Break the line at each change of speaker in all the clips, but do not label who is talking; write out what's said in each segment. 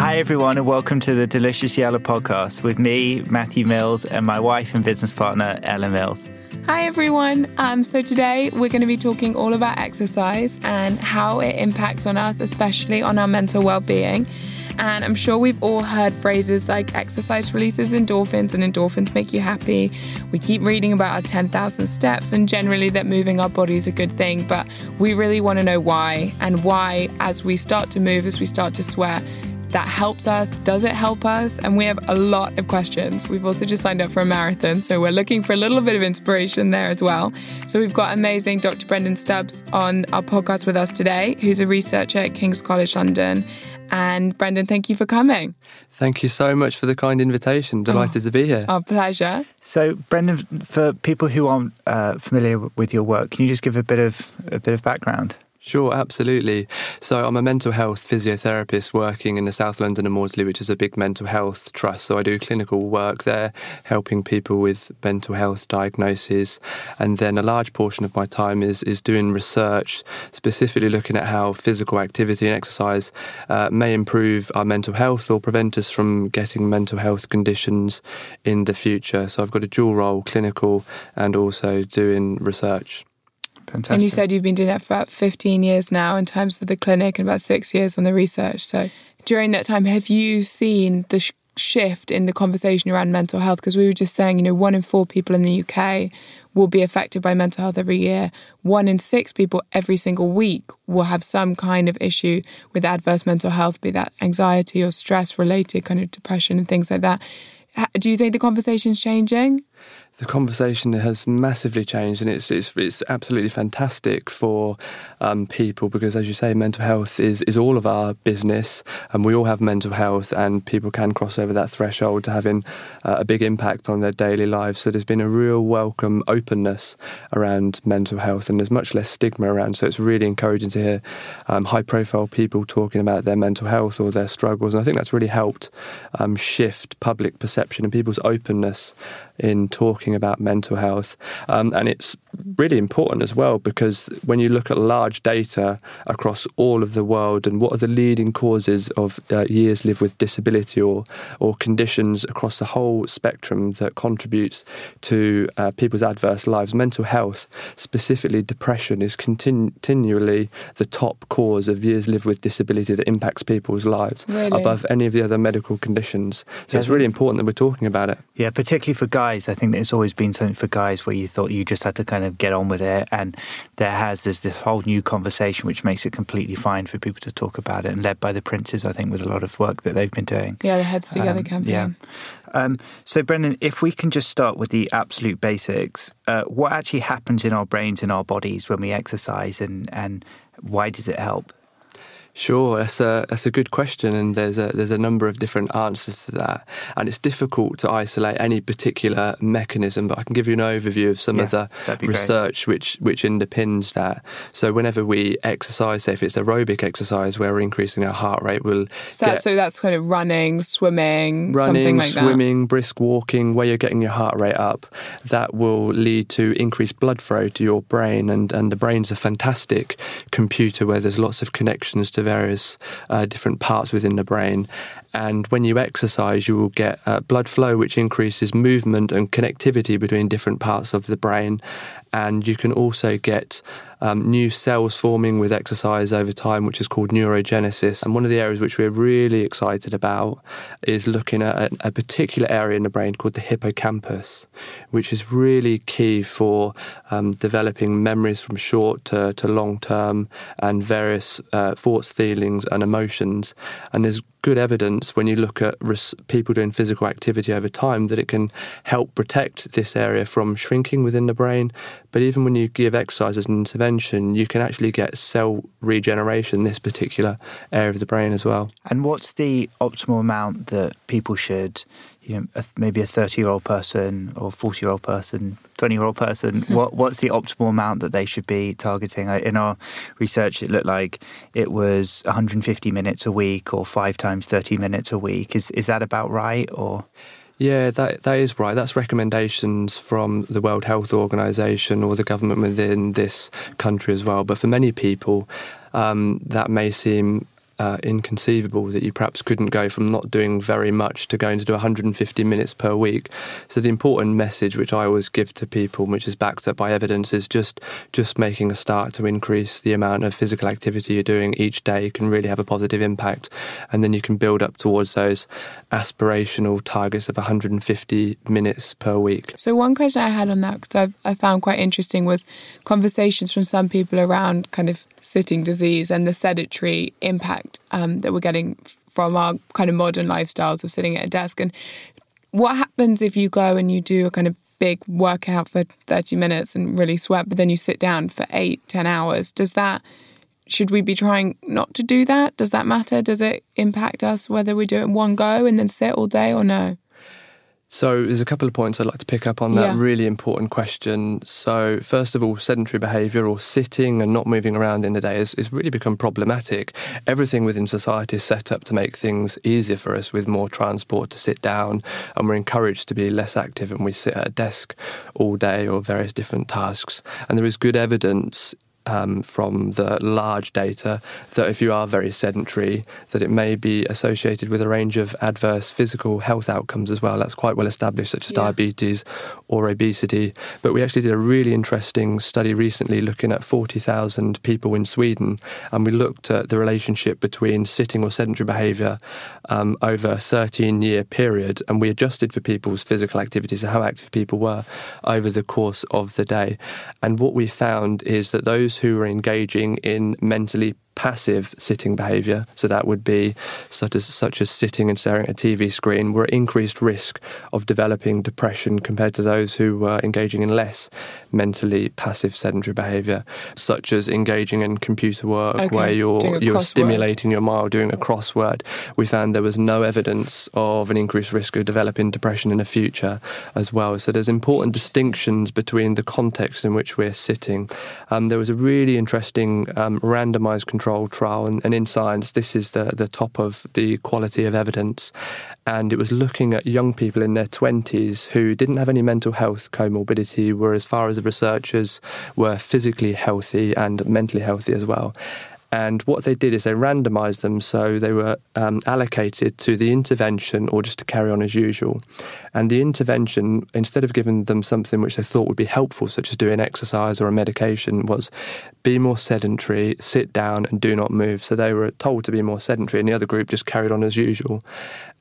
Hi, everyone, and welcome to the Deliciously Ella podcast with me, Matthew Mills, and my wife and business partner, Ella Mills.
Hi, everyone. Um, so, today we're going to be talking all about exercise and how it impacts on us, especially on our mental well being. And I'm sure we've all heard phrases like exercise releases endorphins and endorphins make you happy. We keep reading about our 10,000 steps and generally that moving our body is a good thing, but we really want to know why and why, as we start to move, as we start to sweat, that helps us? Does it help us? And we have a lot of questions. We've also just signed up for a marathon, so we're looking for a little bit of inspiration there as well. So we've got amazing Dr. Brendan Stubbs on our podcast with us today, who's a researcher at King's College London. And Brendan, thank you for coming.
Thank you so much for the kind invitation. Delighted oh, to be here.
Our pleasure.
So, Brendan, for people who aren't uh, familiar with your work, can you just give a bit of a bit of background?
Sure, absolutely. So I'm a mental health physiotherapist working in the South London and Maudsley, which is a big mental health trust. So I do clinical work there, helping people with mental health diagnoses. And then a large portion of my time is, is doing research, specifically looking at how physical activity and exercise uh, may improve our mental health or prevent us from getting mental health conditions in the future. So I've got a dual role, clinical and also doing research.
Fantastic.
And you said you've been doing that for about 15 years now in terms of the clinic and about six years on the research. So during that time, have you seen the sh- shift in the conversation around mental health? Because we were just saying, you know, one in four people in the UK will be affected by mental health every year. One in six people every single week will have some kind of issue with adverse mental health, be that anxiety or stress related kind of depression and things like that. Do you think the conversation's changing?
The conversation has massively changed, and it's it's, it's absolutely fantastic for um, people because, as you say, mental health is is all of our business, and we all have mental health, and people can cross over that threshold to having uh, a big impact on their daily lives. So there's been a real welcome openness around mental health, and there's much less stigma around. So it's really encouraging to hear um, high profile people talking about their mental health or their struggles, and I think that's really helped um, shift public perception and people's openness in talking about mental health. Um, and it's really important as well because when you look at large data across all of the world and what are the leading causes of uh, years lived with disability or, or conditions across the whole spectrum that contributes to uh, people's adverse lives, mental health, specifically depression, is continu- continually the top cause of years lived with disability that impacts people's lives
really?
above any of the other medical conditions. So yeah, it's really important that we're talking about it.
Yeah, particularly for guys. I think it's always been something for guys where you thought you just had to kind of get on with it, and there has there's this whole new conversation which makes it completely fine for people to talk about it, and led by the Princes, I think, with a lot of work that they've been doing.
Yeah, the Heads Together um, campaign.
Yeah. Um, so, Brendan, if we can just start with the absolute basics, uh, what actually happens in our brains and our bodies when we exercise, and and why does it help?
Sure, that's a that's a good question, and there's a there's a number of different answers to that, and it's difficult to isolate any particular mechanism. But I can give you an overview of some
yeah,
of the research
great.
which which underpins that. So whenever we exercise, say if it's aerobic exercise where we're increasing our heart rate, we'll
so, that, so that's kind of running, swimming,
running,
like
swimming, brisk walking, where you're getting your heart rate up. That will lead to increased blood flow to your brain, and and the brain's a fantastic computer where there's lots of connections to various uh, different parts within the brain. And when you exercise, you will get uh, blood flow, which increases movement and connectivity between different parts of the brain. And you can also get um, new cells forming with exercise over time, which is called neurogenesis. And one of the areas which we're really excited about is looking at a, a particular area in the brain called the hippocampus, which is really key for um, developing memories from short to, to long term and various uh, thoughts, feelings, and emotions. And there's good evidence when you look at res- people doing physical activity over time that it can help protect this area from shrinking within the brain. But even when you give exercise as an intervention, you can actually get cell regeneration in this particular area of the brain as well.
And what's the optimal amount that people should you know, maybe a 30 year old person or 40 year old person, 20 year old person, what, what's the optimal amount that they should be targeting? In our research, it looked like it was 150 minutes a week or five times 30 minutes a week. Is, is that about right? Or
yeah, that that is right. That's recommendations from the World Health Organization or the government within this country as well. But for many people, um, that may seem uh, inconceivable that you perhaps couldn't go from not doing very much to going to do 150 minutes per week. So the important message which I always give to people, which is backed up by evidence, is just just making a start to increase the amount of physical activity you're doing each day can really have a positive impact, and then you can build up towards those aspirational targets of 150 minutes per week.
So one question I had on that because I found quite interesting was conversations from some people around kind of sitting disease and the sedentary impact um, that we're getting from our kind of modern lifestyles of sitting at a desk. And what happens if you go and you do a kind of big workout for 30 minutes and really sweat, but then you sit down for eight, 10 hours? Does that, should we be trying not to do that? Does that matter? Does it impact us whether we do it in one go and then sit all day or no?
So there's a couple of points I'd like to pick up on that yeah. really important question. So first of all, sedentary behaviour or sitting and not moving around in the day has, has really become problematic. Everything within society is set up to make things easier for us with more transport to sit down and we're encouraged to be less active and we sit at a desk all day or various different tasks. And there is good evidence um, from the large data that if you are very sedentary, that it may be associated with a range of adverse physical health outcomes as well. That's quite well established, such as yeah. diabetes or obesity. But we actually did a really interesting study recently looking at 40,000 people in Sweden, and we looked at the relationship between sitting or sedentary behaviour um, over a 13 year period, and we adjusted for people's physical activities and how active people were over the course of the day. And what we found is that those who are engaging in mentally passive sitting behaviour, so that would be such as, such as sitting and staring at a TV screen, were at increased risk of developing depression compared to those who were engaging in less mentally passive sedentary behaviour, such as engaging in computer work okay. where you're you're stimulating your mind doing a crossword. We found there was no evidence of an increased risk of developing depression in the future as well. So there's important distinctions between the context in which we're sitting. Um, there was a really interesting um, randomised control trial. And, and in science, this is the, the top of the quality of evidence. And it was looking at young people in their 20s who didn't have any mental health comorbidity, were, as far as the researchers, were physically healthy and mentally healthy as well. And what they did is they randomized them so they were um, allocated to the intervention or just to carry on as usual. And the intervention, instead of giving them something which they thought would be helpful, such as doing exercise or a medication, was be more sedentary, sit down, and do not move. So they were told to be more sedentary, and the other group just carried on as usual.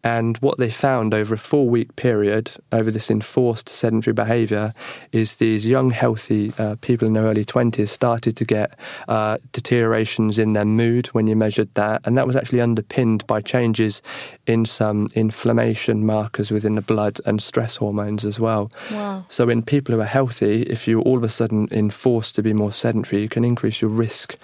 And what they found over a four week period, over this enforced sedentary behaviour, is these young, healthy uh, people in their early 20s started to get uh, deteriorations in their mood when you measured that. And that was actually underpinned by changes in some inflammation markers within the blood and stress hormones as well.
Wow.
So, in people who are healthy, if you're all of a sudden enforced to be more sedentary, you can increase your risk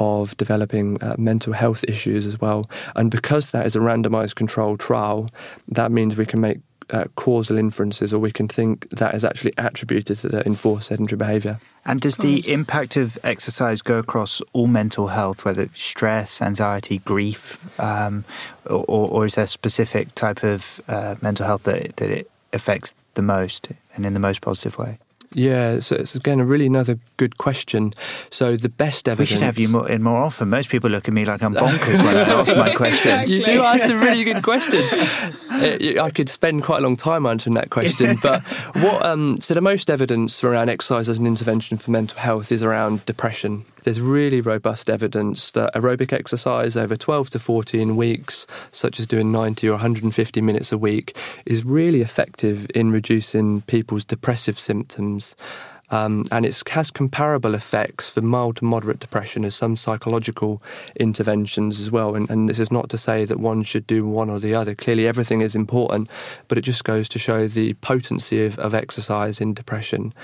of developing uh, mental health issues as well. And because that is a randomized controlled trial, that means we can make uh, causal inferences, or we can think that is actually attributed to the enforced sedentary behaviour.
And does the impact of exercise go across all mental health, whether it's stress, anxiety, grief, um, or, or, is there a specific type of uh, mental health that, that it affects the most and in the most positive way?
Yeah, so it's again a really another good question. So the best evidence.
We should have you more, in more often. Most people look at me like I'm bonkers when I ask my questions.
You do ask some really good questions. I could spend quite a long time answering that question. But what? Um, so the most evidence around exercise as an intervention for mental health is around depression. There's really robust evidence that aerobic exercise over 12 to 14 weeks, such as doing 90 or 150 minutes a week, is really effective in reducing people's depressive symptoms. Um, and it has comparable effects for mild to moderate depression as some psychological interventions as well. And, and, this is not to say that one should do one or the other. Clearly, everything is important, but it just goes to show the potency of, of exercise in depression.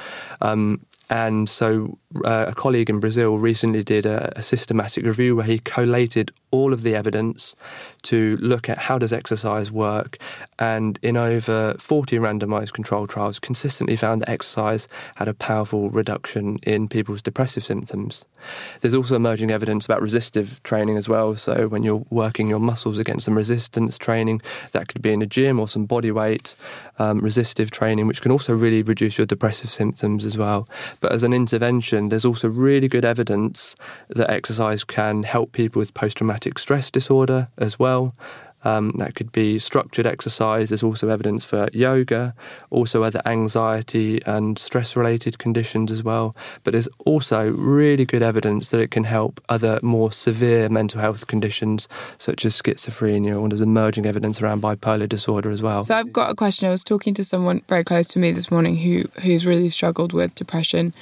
Um, and so, uh, a colleague in Brazil recently did a, a, systematic review where he collated all of the evidence to look at how does exercise work, and in over 40 randomized controlled trials, consistently found that exercise had a powerful reduction in people's depressive symptoms. There's also emerging evidence about resistive training as well. So, when you're working your muscles against some resistance training, that could be in a gym or some body weight um, resistive training, which can also really reduce your depressive symptoms as well. But as an intervention, there's also really good evidence that exercise can help people with post traumatic stress disorder as well. Um, that could be structured exercise. There's also evidence for yoga, also other anxiety and stress related conditions as well. But there's also really good evidence that it can help other more severe mental health conditions such as schizophrenia, or there's emerging evidence around bipolar disorder as well.
So I've got a question. I was talking to someone very close to me this morning who who's really struggled with depression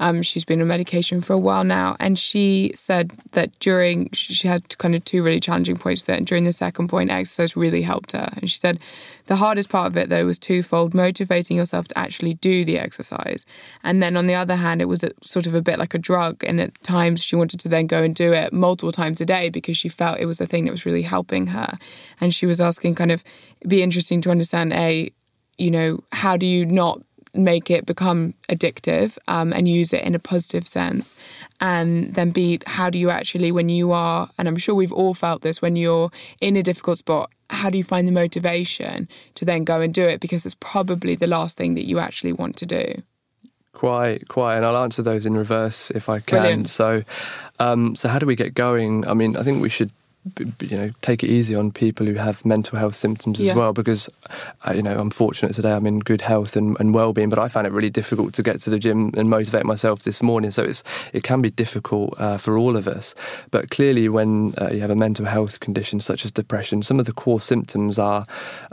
um, she's been on medication for a while now, and she said that during she had kind of two really challenging points there. During the second point, exercise really helped her, and she said the hardest part of it though was twofold: motivating yourself to actually do the exercise, and then on the other hand, it was a, sort of a bit like a drug. And at times, she wanted to then go and do it multiple times a day because she felt it was the thing that was really helping her. And she was asking, kind of, be interesting to understand a you know, how do you not make it become addictive um, and use it in a positive sense. And then be how do you actually when you are and i'm sure we've all felt this when you're in a difficult spot how do you find the motivation to then go and do it? Because it's probably the last thing that you actually want to do.
Quite quite. And i'll answer those in reverse if i can.
Brilliant.
so um, so how do we get going? I mean i think we should you know take it easy on people who have mental health symptoms as yeah. well because uh, you know I'm fortunate today I'm in good health and, and well-being but I found it really difficult to get to the gym and motivate myself this morning. So it's it can be difficult uh, for all of us. But clearly when uh, you have a mental health condition such as depression some of the core symptoms are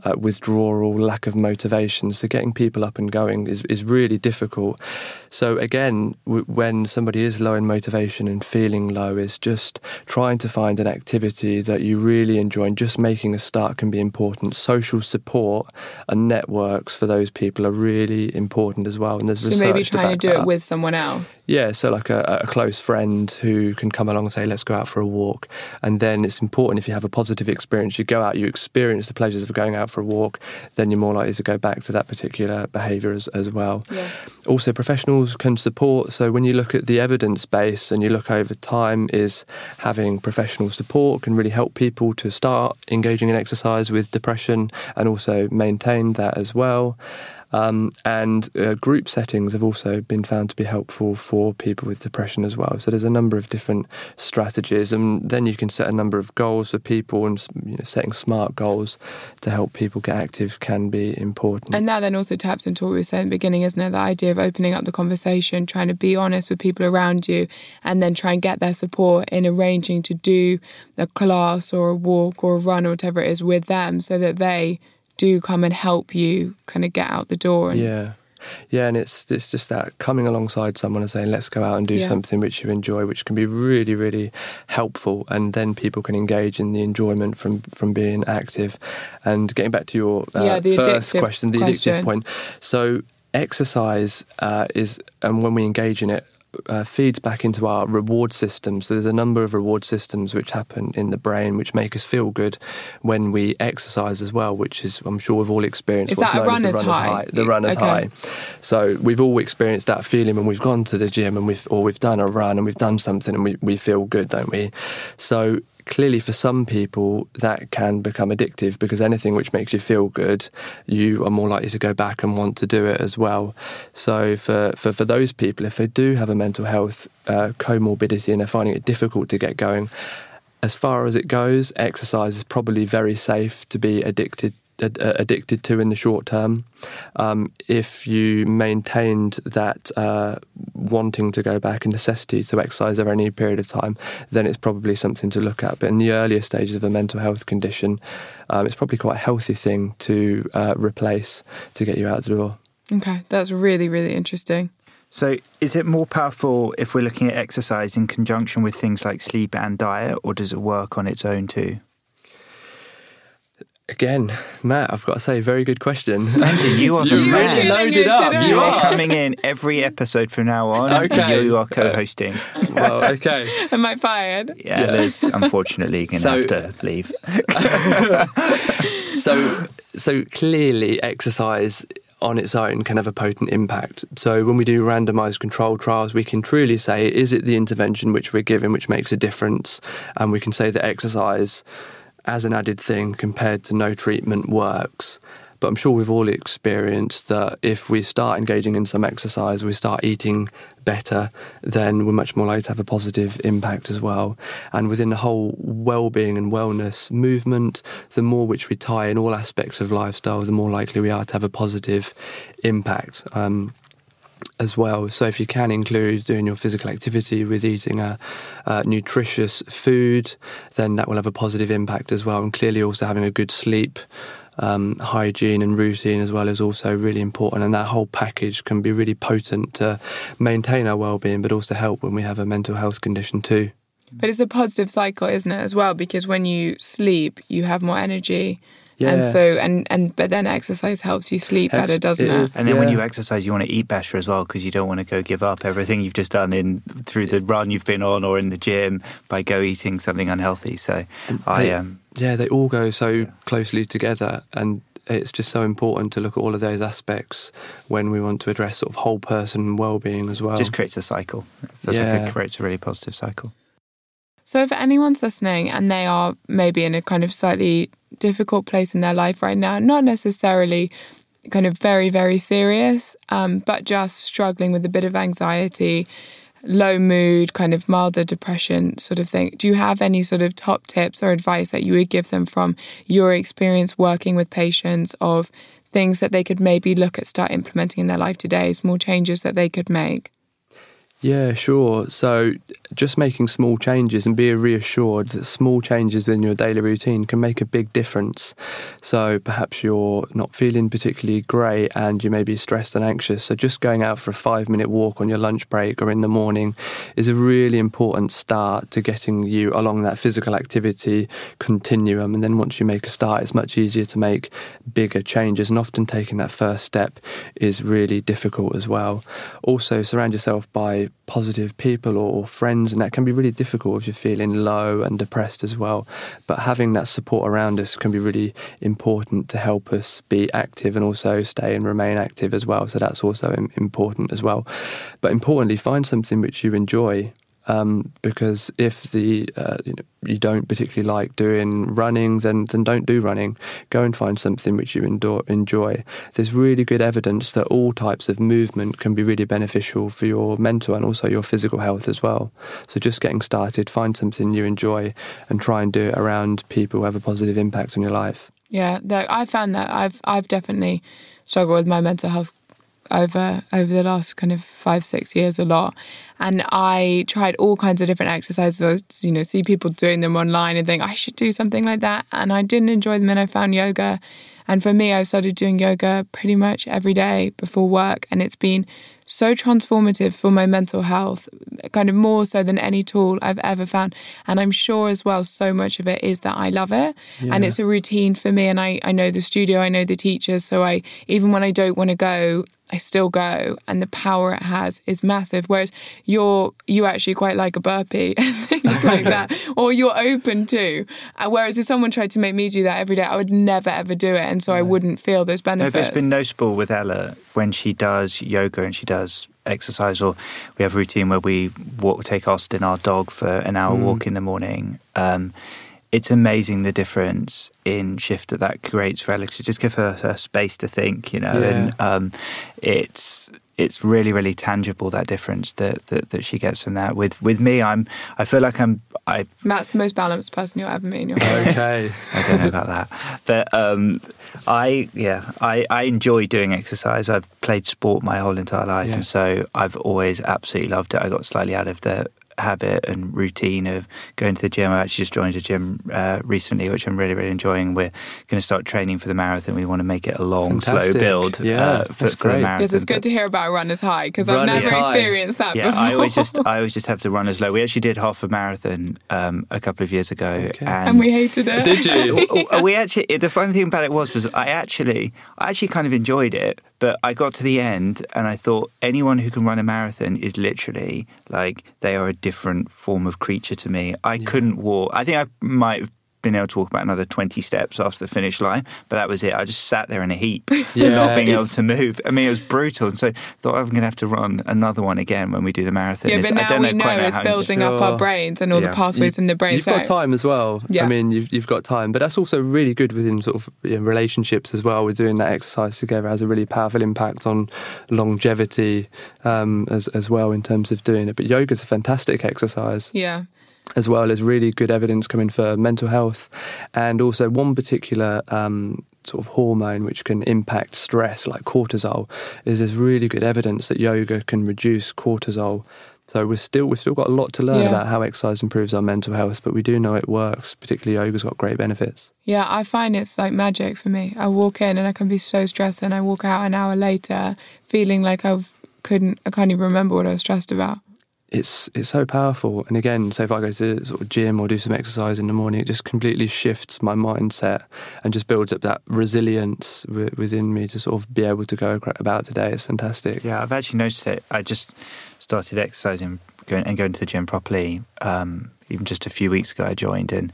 uh, withdrawal lack of motivation. So getting people up and going is, is really difficult. So again w- when somebody is low in motivation and feeling low is just trying to find an activity activity that you really enjoy and just making a start can be important. Social support and networks for those people are really important as well. And there's
so
research
maybe trying
to,
to do it with someone else.
Yeah, so like a, a, close friend who can come along and say, let's go out for a walk. And then it's important if you have a positive experience, you go out, you experience the pleasures of going out for a walk, then you're more likely to go back to that particular behaviour as, as well.
Yeah.
Also, professionals can support. So when you look at the evidence base and you look over time, is having professional support can really help people to start engaging in exercise with depression and also maintain that as well. Um, and uh, group settings have also been found to be helpful for people with depression as well. So there's a number of different strategies, and then you can set a number of goals for people, and you know, setting smart goals to help people get active can be important.
And that then also taps into what we were saying at the beginning, isn't it? The idea of opening up the conversation, trying to be honest with people around you, and then try and get their support in arranging to do a class or a walk or a run or whatever it is with them, so that they do come and help you kind of get out the door. And,
yeah. Yeah, and it's it's just that coming alongside someone and saying, "Let's go out and do yeah. something which you enjoy," which can be really, really helpful, and then people can engage in the enjoyment from from being active. And getting back to your uh,
yeah,
first question, the
question.
addictive point. So exercise uh, is, and when we engage in it, uh, feeds back into our reward systems. So there's a number of reward systems which happen in the brain which make us feel good when we exercise as well, which is I'm sure we've all experienced
is
what's
known
as the runner's
high.
high. The runner's
okay.
high. So we've all experienced that feeling when we've gone to the gym and we've or we've done a run and we've done something and we, we feel good, don't we? So clearly, for some people, that can become addictive because anything which makes you feel good, you are more likely to go back and want to do it as well. So, for, for, for those people, if they do have a mental health uh, comorbidity and they're finding it difficult to get going, as far as it goes, exercise is probably very safe to be addicted addicted to in the short term. Um, if you maintained that uh, wanting to go back and necessity to exercise over any period of time, then it's probably something to look at. But in the earlier stages of a mental health condition, um, it's probably quite a healthy thing to uh, replace to get you out the door.
Okay, that's really, really interesting.
So, is it more powerful if we're looking at exercise in conjunction with things like sleep and diet, or does it work on its own too?
Again, Matt, I've got to say, very good question.
Andy, you are the
you
man.
really loaded up.
You, you are coming in every episode from now on.
Okay.
You are co-hosting.
well, okay.
Am I fired?
Yeah, yeah. Liz, unfortunately, going to so, have to leave.
so, so clearly, exercise on its own can have a potent impact. So when we do randomized control trials, we can truly say, is it the intervention which we're giving which makes a difference? And we can say that exercise as an added thing compared to no treatment works. But I'm sure we've all experienced that if we start engaging in some exercise, we start eating better, then we're much more likely to have a positive impact as well. And within the whole well-being and wellness movement, the more which we tie in all aspects of lifestyle, the more likely we are to have a positive impact. Um, as well. So if you can include doing your physical activity with eating a, a, nutritious food, then that will have a positive impact as well. And clearly, also having a good sleep. Um, hygiene and routine as well is also really important, and that whole package can be really potent to maintain our well-being, but also help when we have a mental health condition too.
But it's a positive cycle, isn't it, as well? Because when you sleep, you have more energy, yeah. And so and and but then exercise helps you sleep helps, better, doesn't it? it?
And then yeah. when you exercise, you want to eat better as well because you don't want to go give up everything you've just done in through the run you've been on or in the gym by go eating something unhealthy. So I um
yeah, they all go so yeah. closely together and it's just so important to look at all of those aspects when we want to address sort of whole person well-being as well.
Just creates a cycle. It feels yeah. like it creates a really positive cycle.
So, if anyone's listening and they are maybe in a kind of slightly difficult place in their life right now, not necessarily kind of very, very serious, um, but just struggling with a bit of anxiety, low mood, kind of milder depression sort of thing, do you have any sort of top tips or advice that you would give them from your experience working with patients of things that they could maybe look at start implementing in their life today, small changes that they could make?
Yeah, sure. So just making small changes and be reassured that small changes in your daily routine can make a big difference. So perhaps you're not feeling particularly great and you may be stressed and anxious. So just going out for a five minute walk on your lunch break or in the morning is a really important start to getting you along that physical activity continuum. And then once you make a start, it's much easier to make bigger changes. And often taking that first step is really difficult as well. Also, surround yourself positive people or friends, and that can be really difficult if you're feeling low and depressed as well. But having that support around us can be really important to help us be active and also stay and remain active as well. So that's also important as well. But importantly, find something which you enjoy um, because if the uh, you, know, you don't particularly like doing running, then then don't do running. Go and find something which you enjoy. There's really good evidence that all types of movement can be really beneficial for your mental and also your physical health as well. So just getting started, find something you enjoy, and try and do it around people who have a positive impact on your life.
Yeah, I found that I've I've definitely struggled with my mental health over over the last kind of five six years a lot and i tried all kinds of different exercises I you know see people doing them online and think i should do something like that and i didn't enjoy them and i found yoga and for me i started doing yoga pretty much every day before work and it's been so transformative for my mental health, kind of more so than any tool I've ever found. And I'm sure as well, so much of it is that I love it yeah. and it's a routine for me. And I, I know the studio, I know the teachers. So I, even when I don't want to go, I still go, and the power it has is massive. Whereas you're you actually quite like a burpee and things like that, or you're open to. Uh, whereas if someone tried to make me do that every day, I would never ever do it, and so I wouldn't feel those
No,
benefits.
but it's been noticeable with Ella when she does yoga and she does exercise, or we have a routine where we walk, take Austin, our dog, for an hour walk in the morning. Um, it's amazing the difference in shift that that creates for Ella. 'cause it just give her, her space to think, you know,
Yeah.
and um, it's it's really really tangible that difference that, that that she gets in that. With with me, I'm I feel like I'm I
Matt's the most balanced person you'll ever meet in your life.
Okay.
I don't know about that. But um, I, yeah, I, I enjoy doing exercise. I've played sport my whole entire life,
Yeah.
and so I've always absolutely loved it. I got slightly out of the habit and routine of going to the gym. I actually just joined a gym uh, recently, which I'm really, really enjoying. We're going to start training for the marathon. We want to make it a long,
Fantastic.
slow build
Yeah,
uh, for,
that's
for the
great.
marathon.
Yes, it's good to hear about runner's high because I've never
high.
experienced that
yeah,
before.
I always just I always just have to run as low. We actually did half a marathon um, a couple of years ago,
Okay.
and we hated it.
Did you?
We actually the funny thing about it was was I actually I actually kind of enjoyed it, but I got to the end and I thought anyone who can run a marathon is literally like they are a different form of creature to me. I couldn't walk. I think I might have been able to walk about another 20 steps after the finish line, but that was it. I just sat there in a heap,
Yeah,
not being able to move. I mean, it was brutal. And so I thought I'm going to have to run another one again when we do the marathon.
Yeah,
It's-
but
I
now
don't
we
know, quite
know
know
it's
how
building up our brains and all
Yeah.
the pathways in the brain.
You've
so
got time as well.
Yeah.
I mean, you've, you've got time, but that's also really good within sort of you know, relationships as well. With doing that exercise together has a really powerful impact on longevity um, as as well in terms of doing it. But yoga's a fantastic exercise
yeah,
as well as really good evidence coming for mental health, and also one particular. Um, Sort of hormone which can impact stress, like cortisol, is there's really good evidence that yoga can reduce cortisol. So we're still we've still got a lot to learn
Yeah.
about how exercise improves our mental health, but we do know it works. Particularly yoga's got great benefits.
yeah. I find it's like magic for me. I walk in and I can be so stressed, and I walk out an hour later feeling like I've couldn't I can't even remember what I was stressed about.
It's it's so powerful. And again, so if I go to sort of gym or do some exercise in the morning, it just completely shifts my mindset and just builds up that resilience wi- within me to sort of be able to go about today. It's fantastic.
Yeah, I've actually noticed it. I just started exercising going, and going to the gym properly. Um, even just a few weeks ago, I joined, and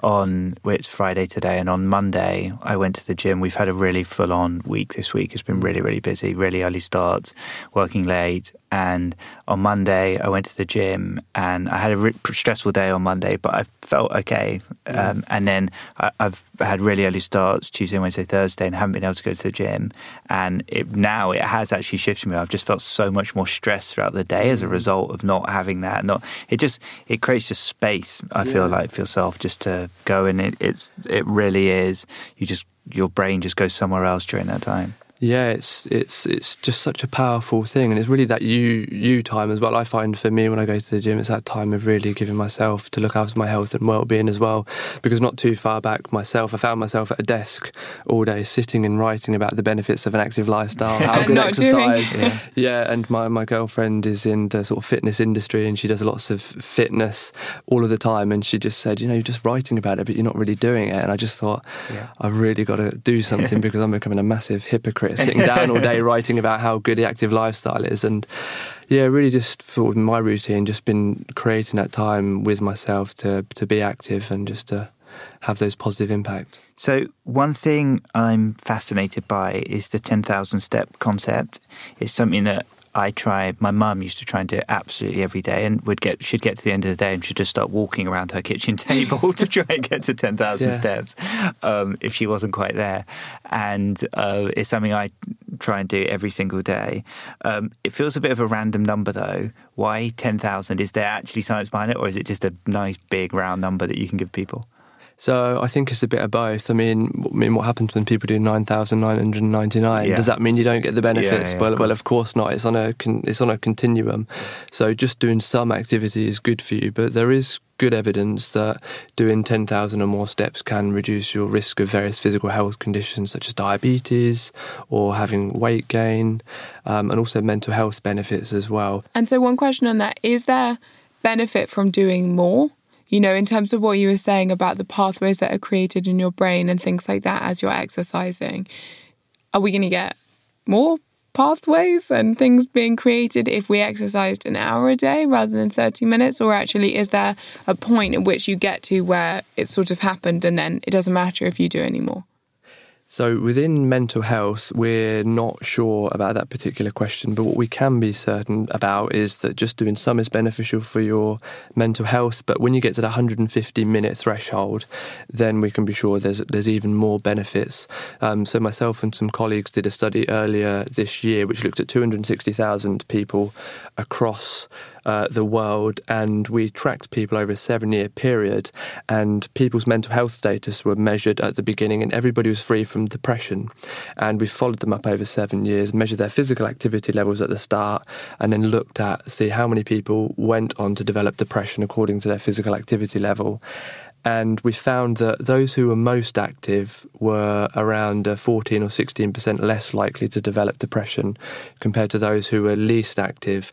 on well, it's Friday today, and on Monday I went to the gym. We've had a really full-on week this week. It's been hmm. really, really busy. Really early starts, working late, and on Monday I went to the gym, and I had a re- stressful day on Monday, but I felt okay. Hmm. Um, and then I, I've had really early starts Tuesday, Wednesday, Thursday, and haven't been able to go to the gym. And it, now it has actually shifted me. I've just felt so much more stress throughout the day as a hmm. result of not having that. Not it just it creates just space. I feel like for yourself just to go and it, it's it really is. You just your brain just goes somewhere else during that time.
Yeah, it's it's it's just such a powerful thing, and it's really that you you time as well. I find for me when I go to the gym, it's that time of really giving myself to look after my health and well being as well. Because not too far back myself, I found myself at a desk all day, sitting and writing about the benefits of an active lifestyle, how good
not doing.
exercise.
Yeah.
Yeah, and my, my girlfriend is in the sort of fitness industry and she does lots of fitness all of the time. And she just said, you know, you're just writing about it, but you're not really doing it. And I just thought,
Yeah.
I've really got to do something because I'm becoming a massive hypocrite sitting down all day writing about how good the active lifestyle is. And yeah, really just for my routine, just been creating that time with myself to, to be active and just to have those positive impacts.
So one thing I'm fascinated by is the ten thousand step concept. It's something that I try. My mum used to try and do it absolutely every day, and would get she'd get to the end of the day and she'd just start walking around her kitchen table to try and get to ten thousand
Yeah.
steps um, if she wasn't quite there. And uh, it's something I try and do every single day. Um, it feels a bit of a random number though. Why ten thousand? Is there actually science behind it, or is it just a nice big round number that you can give people?
So I think it's a bit of both. I mean, I mean, what happens when people do nine thousand nine hundred ninety nine?
Yeah.
Does that mean you don't get the benefits?
yeah,
well,
of
well,
course.
of course not. It's on a con- it's on a continuum. So just doing some activity is good for you, but there is good evidence that doing ten thousand or more steps can reduce your risk of various physical health conditions such as diabetes or having weight gain, um, and also mental health benefits as well.
And so, one question on that is there benefit from doing more? You know, in terms of what you were saying about the pathways that are created in your brain and things like that as you're exercising, are we going to get more pathways and things being created if we exercised an hour a day rather than 30 minutes? Or actually, is there a point at which you get to where it's sort of happened and then it doesn't matter if you do anymore?
So, within mental health, we're not sure about that particular question, but what we can be certain about is that just doing some is beneficial for your mental health. But when you get to the 150 minute threshold, then we can be sure there's there's even more benefits. Um, so, myself and some colleagues did a study earlier this year which looked at 260,000 people across uh, the world, and we tracked people over a seven year period, and people's mental health status were measured at the beginning, and everybody was free from depression. And we followed them up over seven years, measured their physical activity levels at the start, and then looked at see how many people went on to develop depression according to their physical activity level and we found that those who were most active were around 14 or 16% less likely to develop depression compared to those who were least active.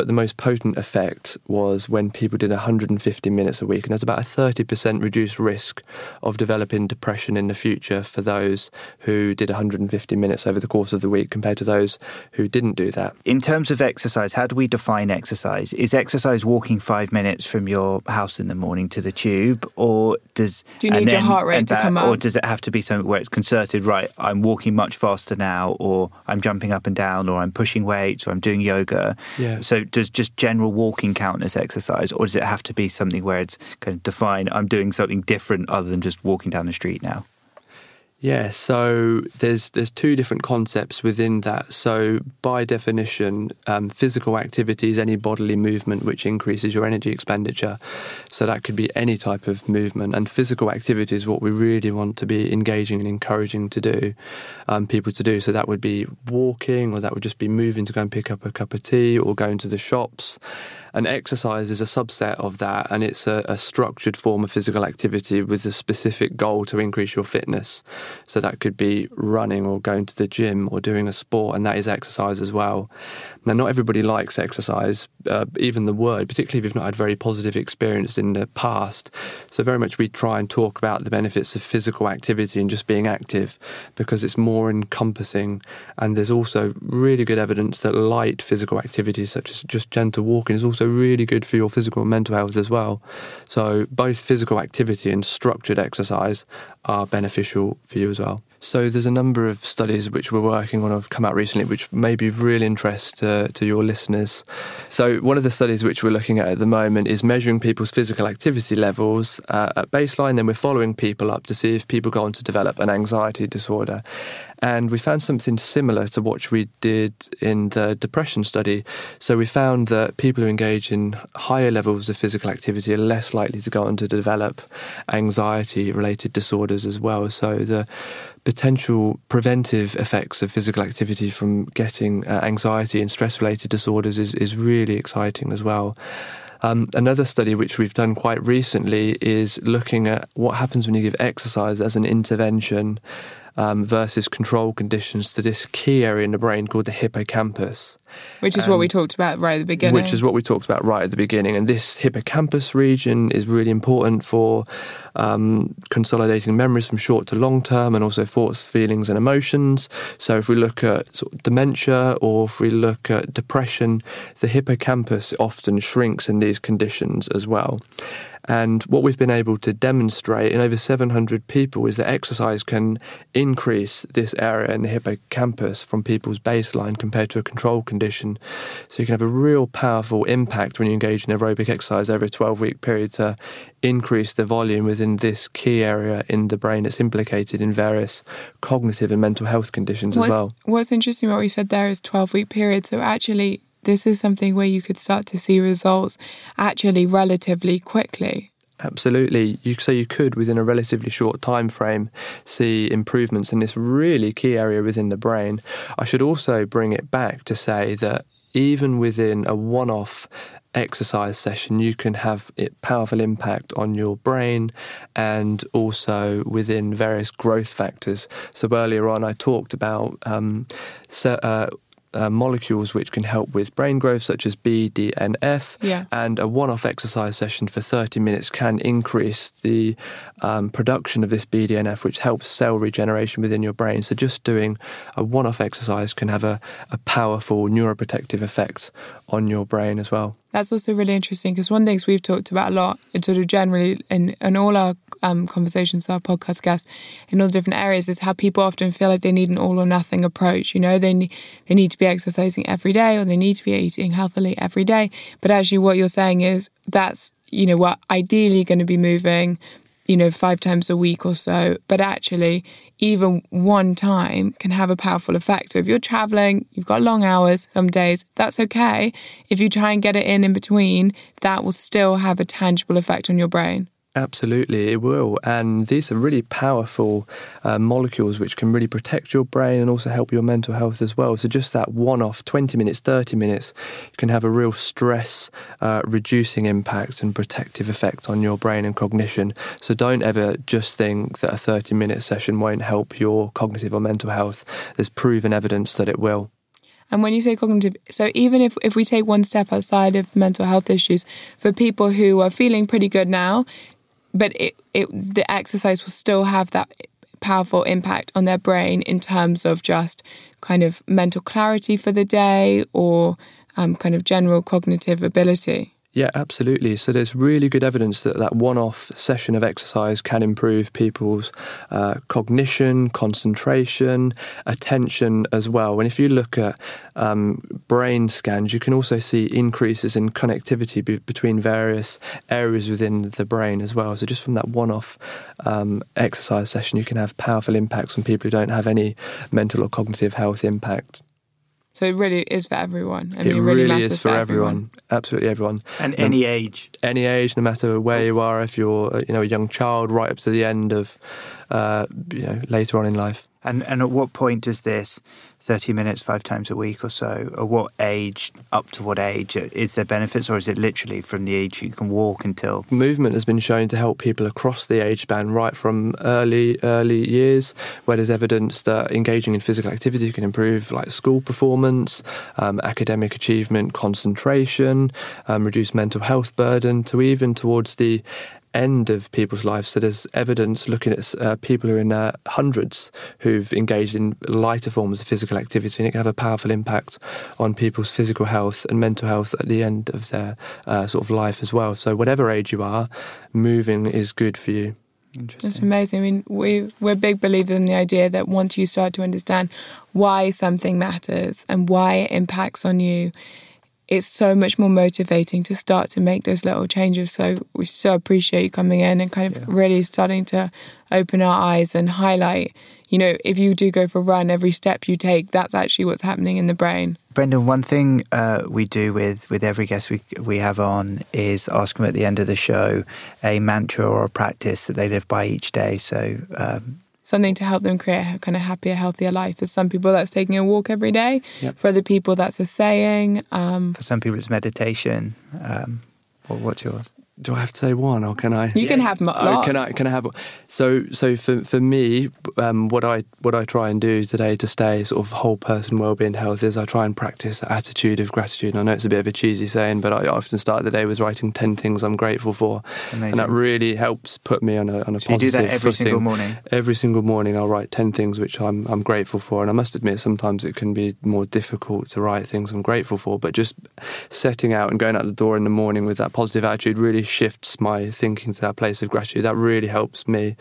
But the most potent effect was when people did 150 minutes a week, and there's about a 30% reduced risk of developing depression in the future for those who did 150 minutes over the course of the week compared to those who didn't do that.
In terms of exercise, how do we define exercise? Is exercise walking five minutes from your house in the morning to the tube, or does
do you need
then,
your heart rate to come up,
or does it have to be something where it's concerted? Right, I'm walking much faster now, or I'm jumping up and down, or I'm pushing weights, or I'm doing yoga.
Yeah.
So does just general walking count as exercise, or does it have to be something where it's kind of defined? I'm doing something different other than just walking down the street now.
Yeah, so there's there's two different concepts within that. So by definition, um, physical activity is any bodily movement which increases your energy expenditure. So that could be any type of movement, and physical activity is what we really want to be engaging and encouraging to do um, people to do. So that would be walking, or that would just be moving to go and pick up a cup of tea, or going to the shops. And exercise is a subset of that, and it's a, a, structured form of physical activity with a specific goal to increase your fitness. So that could be running or going to the gym or doing a sport, and that is exercise as well. Now, not everybody likes exercise, uh, even the word, particularly if you've not had very positive experience in the past. So, very much we try and talk about the benefits of physical activity and just being active because it's more encompassing. And there's also really good evidence that light physical activity, such as just gentle walking, is also really good for your physical and mental health as well. So, both physical activity and structured exercise are beneficial for you as well. So there's a number of studies which we're working on have come out recently, which may be of real interest to, to your listeners. So one of the studies which we're looking at at the moment is measuring people's physical activity levels uh, at baseline. Then we're following people up to see if people go on to develop an anxiety disorder. And we found something similar to what we did in the depression study. So we found that people who engage in higher levels of physical activity are less likely to go on to develop anxiety related disorders as well. So the potential preventive effects of physical activity from getting uh, anxiety and stress related disorders is, is really exciting as well. Um, another study which we've done quite recently is looking at what happens when you give exercise as an intervention um, versus control conditions to this key area in the brain called the hippocampus.
Which is um, what we talked about right at the beginning.
Which is what we talked about right at the beginning. And this hippocampus region is really important for um, consolidating memories from short to long term and also thoughts, feelings, and emotions. So if we look at sort of dementia or if we look at depression, the hippocampus often shrinks in these conditions as well. And what we've been able to demonstrate in over 700 people is that exercise can increase this area in the hippocampus from people's baseline compared to a control condition. So you can have a real powerful impact when you engage in aerobic exercise over a 12 week period to increase the volume within this key area in the brain that's implicated in various cognitive and mental health conditions
what's,
as well.
What's interesting what we said there is 12 week period. So actually this is something where you could start to see results actually relatively quickly.
Absolutely. You so you could within a relatively short time frame see improvements in this really key area within the brain. I should also bring it back to say that even within a one-off exercise session, you can have a powerful impact on your brain and also within various growth factors. So earlier on, I talked about um, so, uh, uh, molecules which can help with brain growth, such as BDNF.
Yeah.
And a one off exercise session for 30 minutes can increase the um, production of this BDNF, which helps cell regeneration within your brain. So, just doing a one off exercise can have a, a powerful neuroprotective effect on your brain as well.
That's also really interesting because one of the things we've talked about a lot, and sort of generally in, in all our um, conversations with our podcast guests in all different areas, is how people often feel like they need an all or nothing approach. You know, they need, they need to be exercising every day or they need to be eating healthily every day. But actually, what you're saying is that's you know what ideally going to be moving you know, five times a week or so. But actually, even one time can have a powerful effect. So if you're traveling, you've got long hours some days, that's okay. If you try and get it in in between, that will still have a tangible effect on your brain.
Absolutely, it will. And these are really powerful uh, molecules which can really protect your brain and also help your mental health as well. So, just that one off 20 minutes, 30 minutes can have a real stress uh, reducing impact and protective effect on your brain and cognition. So, don't ever just think that a 30 minute session won't help your cognitive or mental health. There's proven evidence that it will.
And when you say cognitive, so even if, if we take one step outside of mental health issues, for people who are feeling pretty good now, but it, it the exercise will still have that powerful impact on their brain in terms of just kind of mental clarity for the day or um, kind of general cognitive ability.
Yeah, absolutely. So there's really good evidence that that one-off session of exercise can improve people's uh, cognition, concentration, attention as well. And if you look at um, brain scans, you can also see increases in connectivity be- between various areas within the brain as well. So just from that one-off um, exercise session, you can have powerful impacts on people who don't have any mental or cognitive health impact.
So it really is for everyone.
I mean, it, really, really is for, everyone. everyone. Absolutely everyone.
And no, any age.
Any age, no matter where you are. If you're, uh, you know, a young child, right up to the end of, uh, you know, later on in life.
And and at what point does this 30 minutes five times a week or so? Or what age, up to what age? Is there benefits or is it literally from the age you can walk until?
Movement has been shown to help people across the age span, right from early, early years, where there's evidence that engaging in physical activity can improve like school performance, um, academic achievement, concentration, um, reduce mental health burden, to even towards the end of people's lives. So there's evidence looking at uh, people who are in their hundreds who've engaged in lighter forms of physical activity, and it can have a powerful impact on people's physical health and mental health at the end of their uh, sort of life as well. So whatever age you are, moving is good for you.
That's amazing. I mean, we we're big believers in the idea that once you start to understand why something matters and why it impacts on you, it's so much more motivating to start to make those little changes. So we so appreciate you coming in and kind of yeah. really starting to open our eyes and highlight, you know, if you do go for a run, every step you take, that's actually what's happening in the brain.
Brendan, one thing uh, we do with, with every guest we, we have on is ask them at the end of the show a mantra or a practice that they live by each day. So um,
something to help them create a kind of happier, healthier life. For some people, that's taking a walk every day. Yep. For other people, that's a saying.
Um, For some people, it's meditation. Um, what's yours?
Do I have to say one or can I?
You can have lots.
Oh, can I? Can I have? So, so for for me, um, what I what I try and do today to stay sort of whole person well-being health is I try and practice the attitude of gratitude. And I know it's a bit of a cheesy saying, but I often start the day with writing ten things I'm grateful for, Amazing. and that really helps put me on a on a
so
positive.
You do that every
footing.
single morning.
Every single morning, I'll write ten things which I'm I'm grateful for, and I must admit sometimes it can be more difficult to write things I'm grateful for. But just setting out and going out the door in the morning with that positive attitude really shifts my thinking to that place of gratitude. That really helps me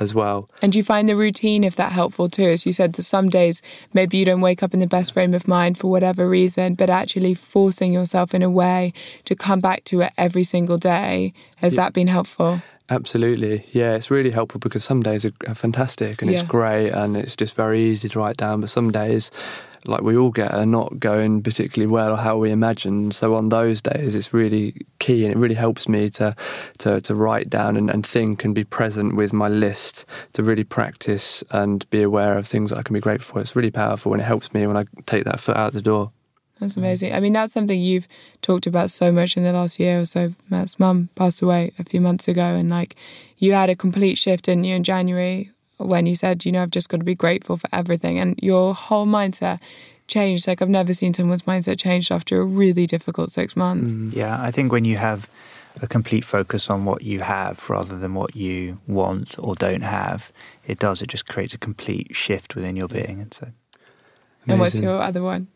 as well.
And do you find the routine of that helpful too? As you said, that some days maybe you don't wake up in the best frame of mind for whatever reason, but actually forcing yourself in a way to come back to it every single day. Has yeah. that been helpful?
Absolutely. Yeah, it's really helpful because some days are fantastic and yeah. it's great and it's just very easy to write down, but some days like we all get are not going particularly well or how we imagine. So on those days, it's really key and it really helps me to to, to write down and, and think and be present with my list to really practice and be aware of things that I can be grateful for. It's really powerful and it helps me when I take that foot out the door.
That's amazing. I mean, that's something you've talked about so much in the last year or so. Matt's mum passed away a few months ago, and like you had a complete shift, in you, in January when you said, you know, I've just got to be grateful for everything. And your whole mindset changed. Like I've never seen someone's mindset changed after a really difficult six months.
Mm, yeah, I think when you have a complete focus on what you have rather than what you want or don't have, it does. It just creates a complete shift within your being, and so.
And what's your other one?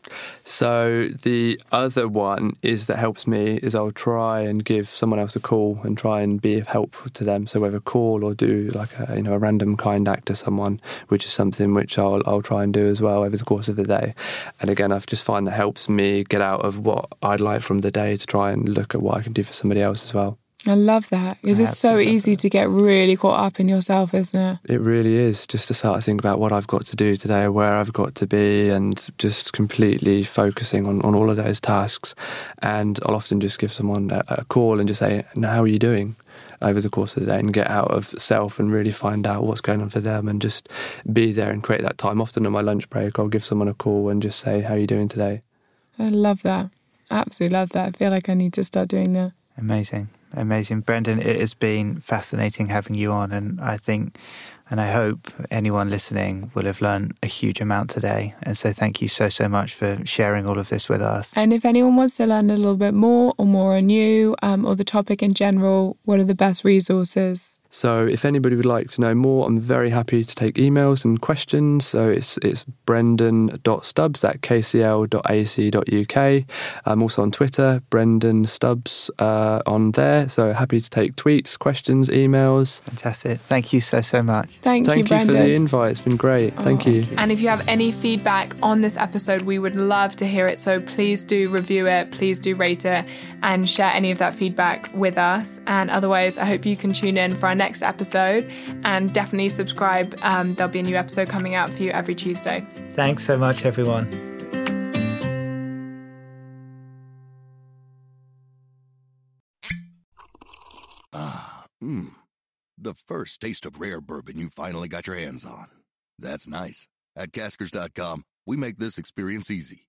So the other one is that helps me is I'll try and give someone else a call and try and be of help to them. So whether call or do like a you know a random kind act to someone, which is something which I'll I'll try and do as well over the course of the day. And again, I've just find that helps me get out of what I'd like from the day to try and look at what I can do for somebody else as well.
I love that because it's so easy to get really caught up in yourself, isn't it?
It really is just to start to think about what I've got to do today, where I've got to be, and just completely focusing on, on all of those tasks. And I'll often just give someone a, a call and just say, now, How are you doing? over the course of the day and get out of self and really find out what's going on for them and just be there and create that time. Often on my lunch break, I'll give someone a call and just say, How are you doing today?
I love that. Absolutely love that. I feel like I need to start doing that.
Amazing. Amazing. Brendan, it has been fascinating having you on. And I think, and I hope anyone listening will have learned a huge amount today. And so thank you so, so much for sharing all of this with us.
And if anyone wants to learn a little bit more or more on you um, or the topic in general, what are the best resources?
So if anybody would like to know more, I'm very happy to take emails and questions. So it's it's brendan.stubbs at kcl.ac.uk. I'm also on Twitter, Brendan Stubbs uh, on there. So happy to take tweets, questions, emails.
Fantastic. Thank you so, so much.
Thank,
Thank
you,
you, for the invite. It's been great. Oh, thank you.
And if you have any feedback on this episode, we would love to hear it. So please do review it, please do rate it, and share any of that feedback with us. And otherwise, I hope you can tune in for our next episode and definitely subscribe. Um, there'll be a new episode coming out for you every Tuesday.
Thanks so much, everyone.
Ah, mmm. The first taste of rare bourbon you finally got your hands on. That's nice. At caskers.com, we make this experience easy.